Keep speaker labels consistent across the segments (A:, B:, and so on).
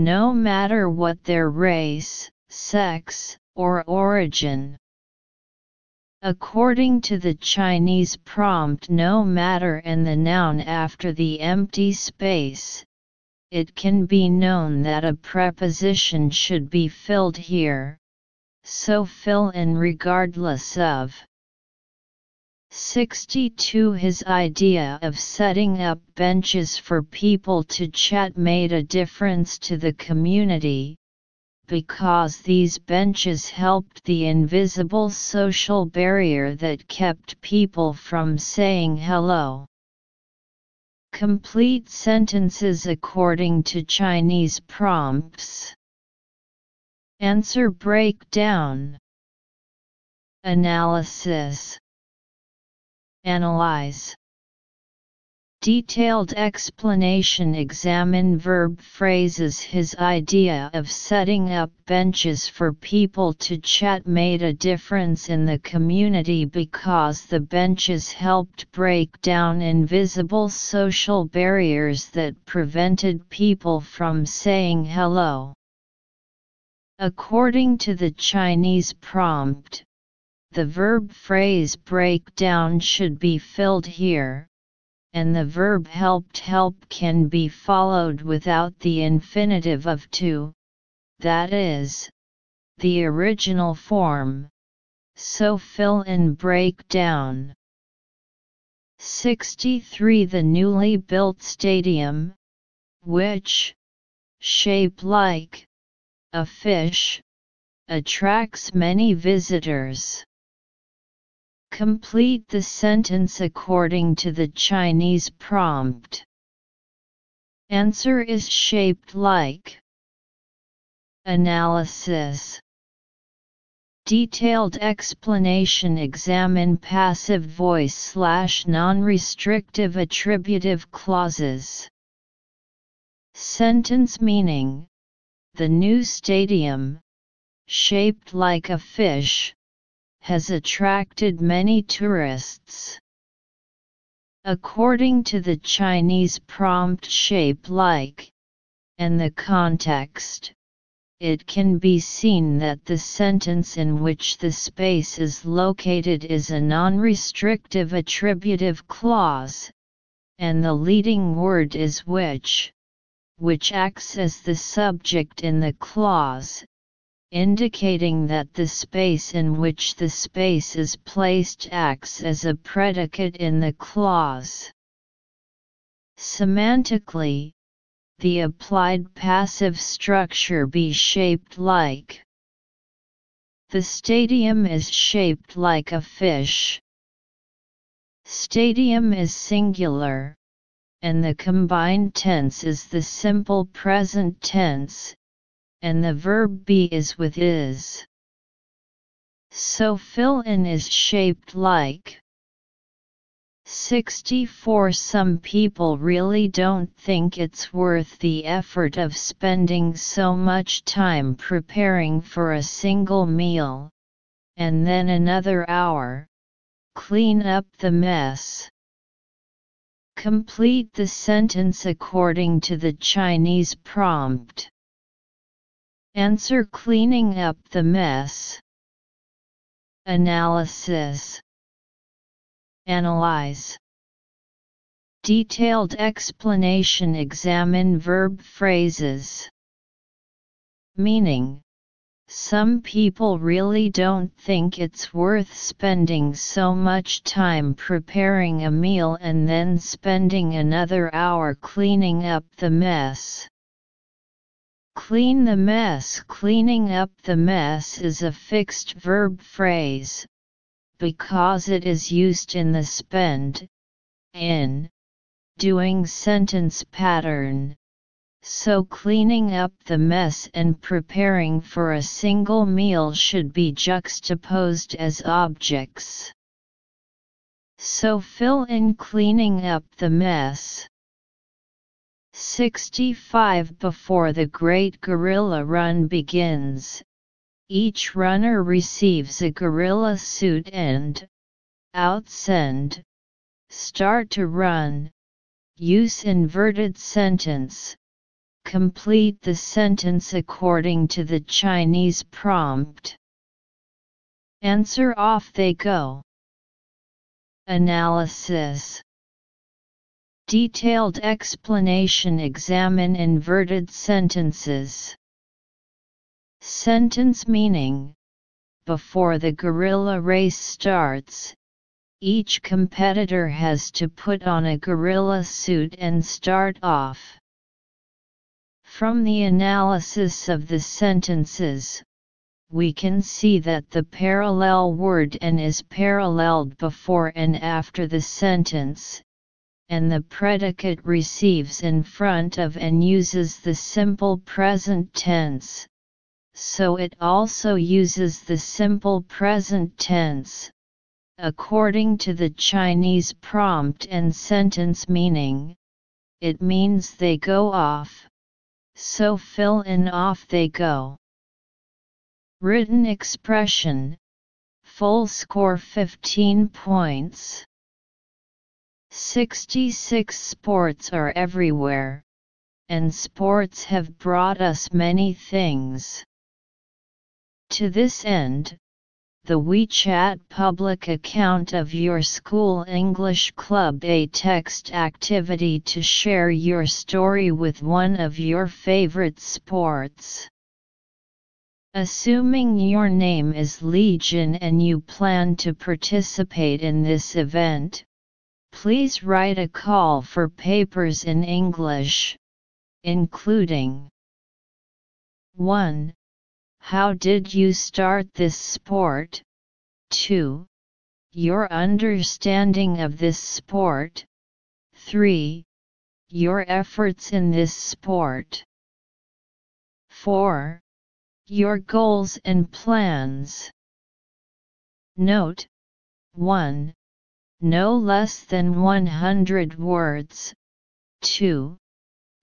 A: No matter what their race, sex, or origin. According to the Chinese prompt no matter and the noun after the empty space, it can be known that a preposition should be filled here, so fill in regardless of. 62 His idea of setting up benches for people to chat made a difference to the community, because these benches helped the invisible social barrier that kept people from saying hello. Complete sentences according to Chinese prompts. Answer breakdown. Analysis. Analyze. Detailed explanation Examine verb phrases His idea of setting up benches for people to chat made a difference in the community because the benches helped break down invisible social barriers that prevented people from saying hello. According to the Chinese prompt, the verb phrase breakdown should be filled here and the verb helped help can be followed without the infinitive of to, that is, the original form. So fill in breakdown. 63 The newly built stadium, which, shaped like a fish, attracts many visitors. Complete the sentence according to the Chinese prompt. Answer is shaped like Analysis Detailed explanation Examine passive voice slash non-restrictive attributive clauses. Sentence meaning The new stadium, shaped like a fish, has attracted many tourists. According to the Chinese prompt shape like, and the context, it can be seen that the sentence in which the space is located is a non-restrictive attributive clause, and the leading word is which, which acts as the subject in the clause, indicating that the space in which the space is placed acts as a predicate in the clause. Semantically, the applied passive structure be shaped like. The stadium is shaped like a fish. Stadium is singular, and the combined tense is the simple present tense, and the verb be is with is. So fill in is shaped like 64 Some people really don't think it's worth the effort of spending so much time preparing for a single meal, and then another hour, clean up the mess. Complete the sentence according to the Chinese prompt. Answer cleaning up the mess. Analysis. Analyze. Detailed explanation Examine verb phrases. Meaning. Some people really don't think it's worth spending so much time preparing a meal and then spending another hour cleaning up the mess. Clean the mess Cleaning up the mess is a fixed verb phrase, because it is used in the spend, in, doing sentence pattern. so cleaning up the mess and preparing for a single meal should be juxtaposed as objects. So fill in cleaning up the mess. 65 Before the Great Gorilla Run begins, each runner receives a gorilla suit and outsend, start to run, use inverted sentence, complete the sentence according to the Chinese prompt. Answer off they go. Analysis Detailed explanation Examine inverted sentences. Sentence meaning Before the gorilla race starts, each competitor has to put on a gorilla suit and start off. From the analysis of the sentences, we can see that the parallel word and is paralleled before and after the sentence, and the predicate receives in front of and uses the simple present tense, so it also uses the simple present tense, according to the Chinese prompt and sentence meaning, it means they go off so fill in off they go. Written expression Full score 15 points. 66 Sports are everywhere, and sports have brought us many things. To this end, the WeChat public account of your school English Club a text activity to share your story with one of your favorite sports. Assuming your name is Li Jin and you plan to participate in this event, please write a call for papers in English, including 1. How did you start this sport? 2. Your understanding of this sport. 3. Your efforts in this sport. 4. Your goals and plans. Note 1. No less than 100 words. 2.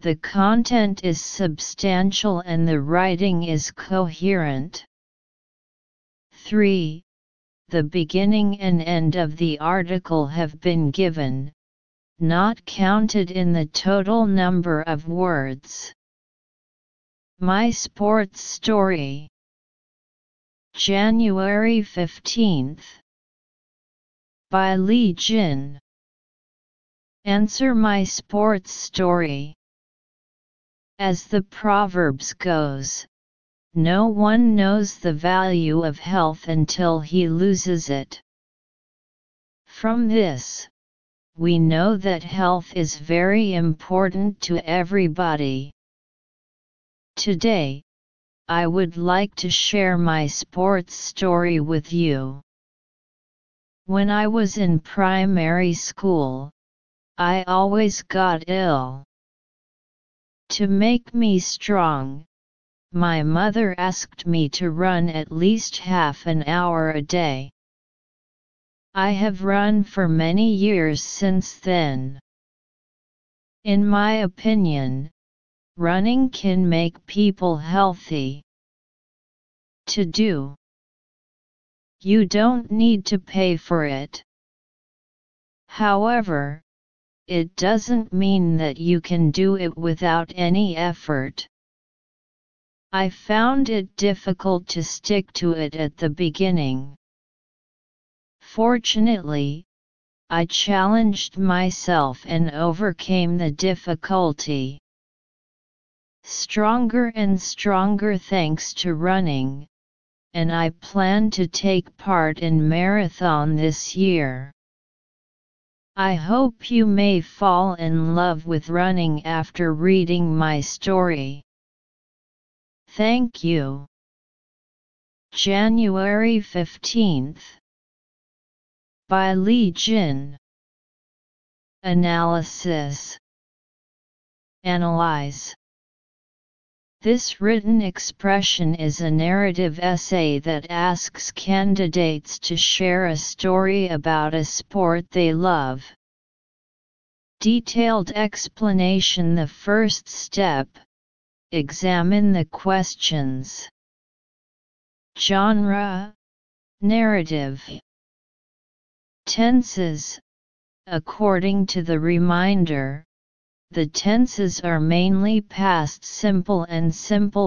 A: The content is substantial and the writing is coherent. 3. The beginning and end of the article have been given, not counted in the total number of words. My Sports Story January 15th by Li Jin Answer my sports story as the Proverbs goes, no one knows the value of health until he loses it. From this, we know that health is very important to everybody. Today, I would like to share my sports story with you. When I was in primary school, I always got ill. To make me strong, my mother asked me to run at least half an hour a day. I have run for many years since then. In my opinion, running can make people healthy. To do. You don't need to pay for it. However, it doesn't mean that you can do it without any effort. I found it difficult to stick to it at the beginning. Fortunately, I challenged myself and overcame the difficulty. Stronger and stronger thanks to running, and I plan to take part in marathon this year. I hope you may fall in love with running after reading my story. Thank you. January 15th. By Li Jin. Analysis Analyze This written expression is a narrative essay that asks candidates to share a story about a sport they love. Detailed explanation The first step. Examine the questions. Genre. Narrative. Tenses. According to the reminder, the tenses are mainly past simple and simple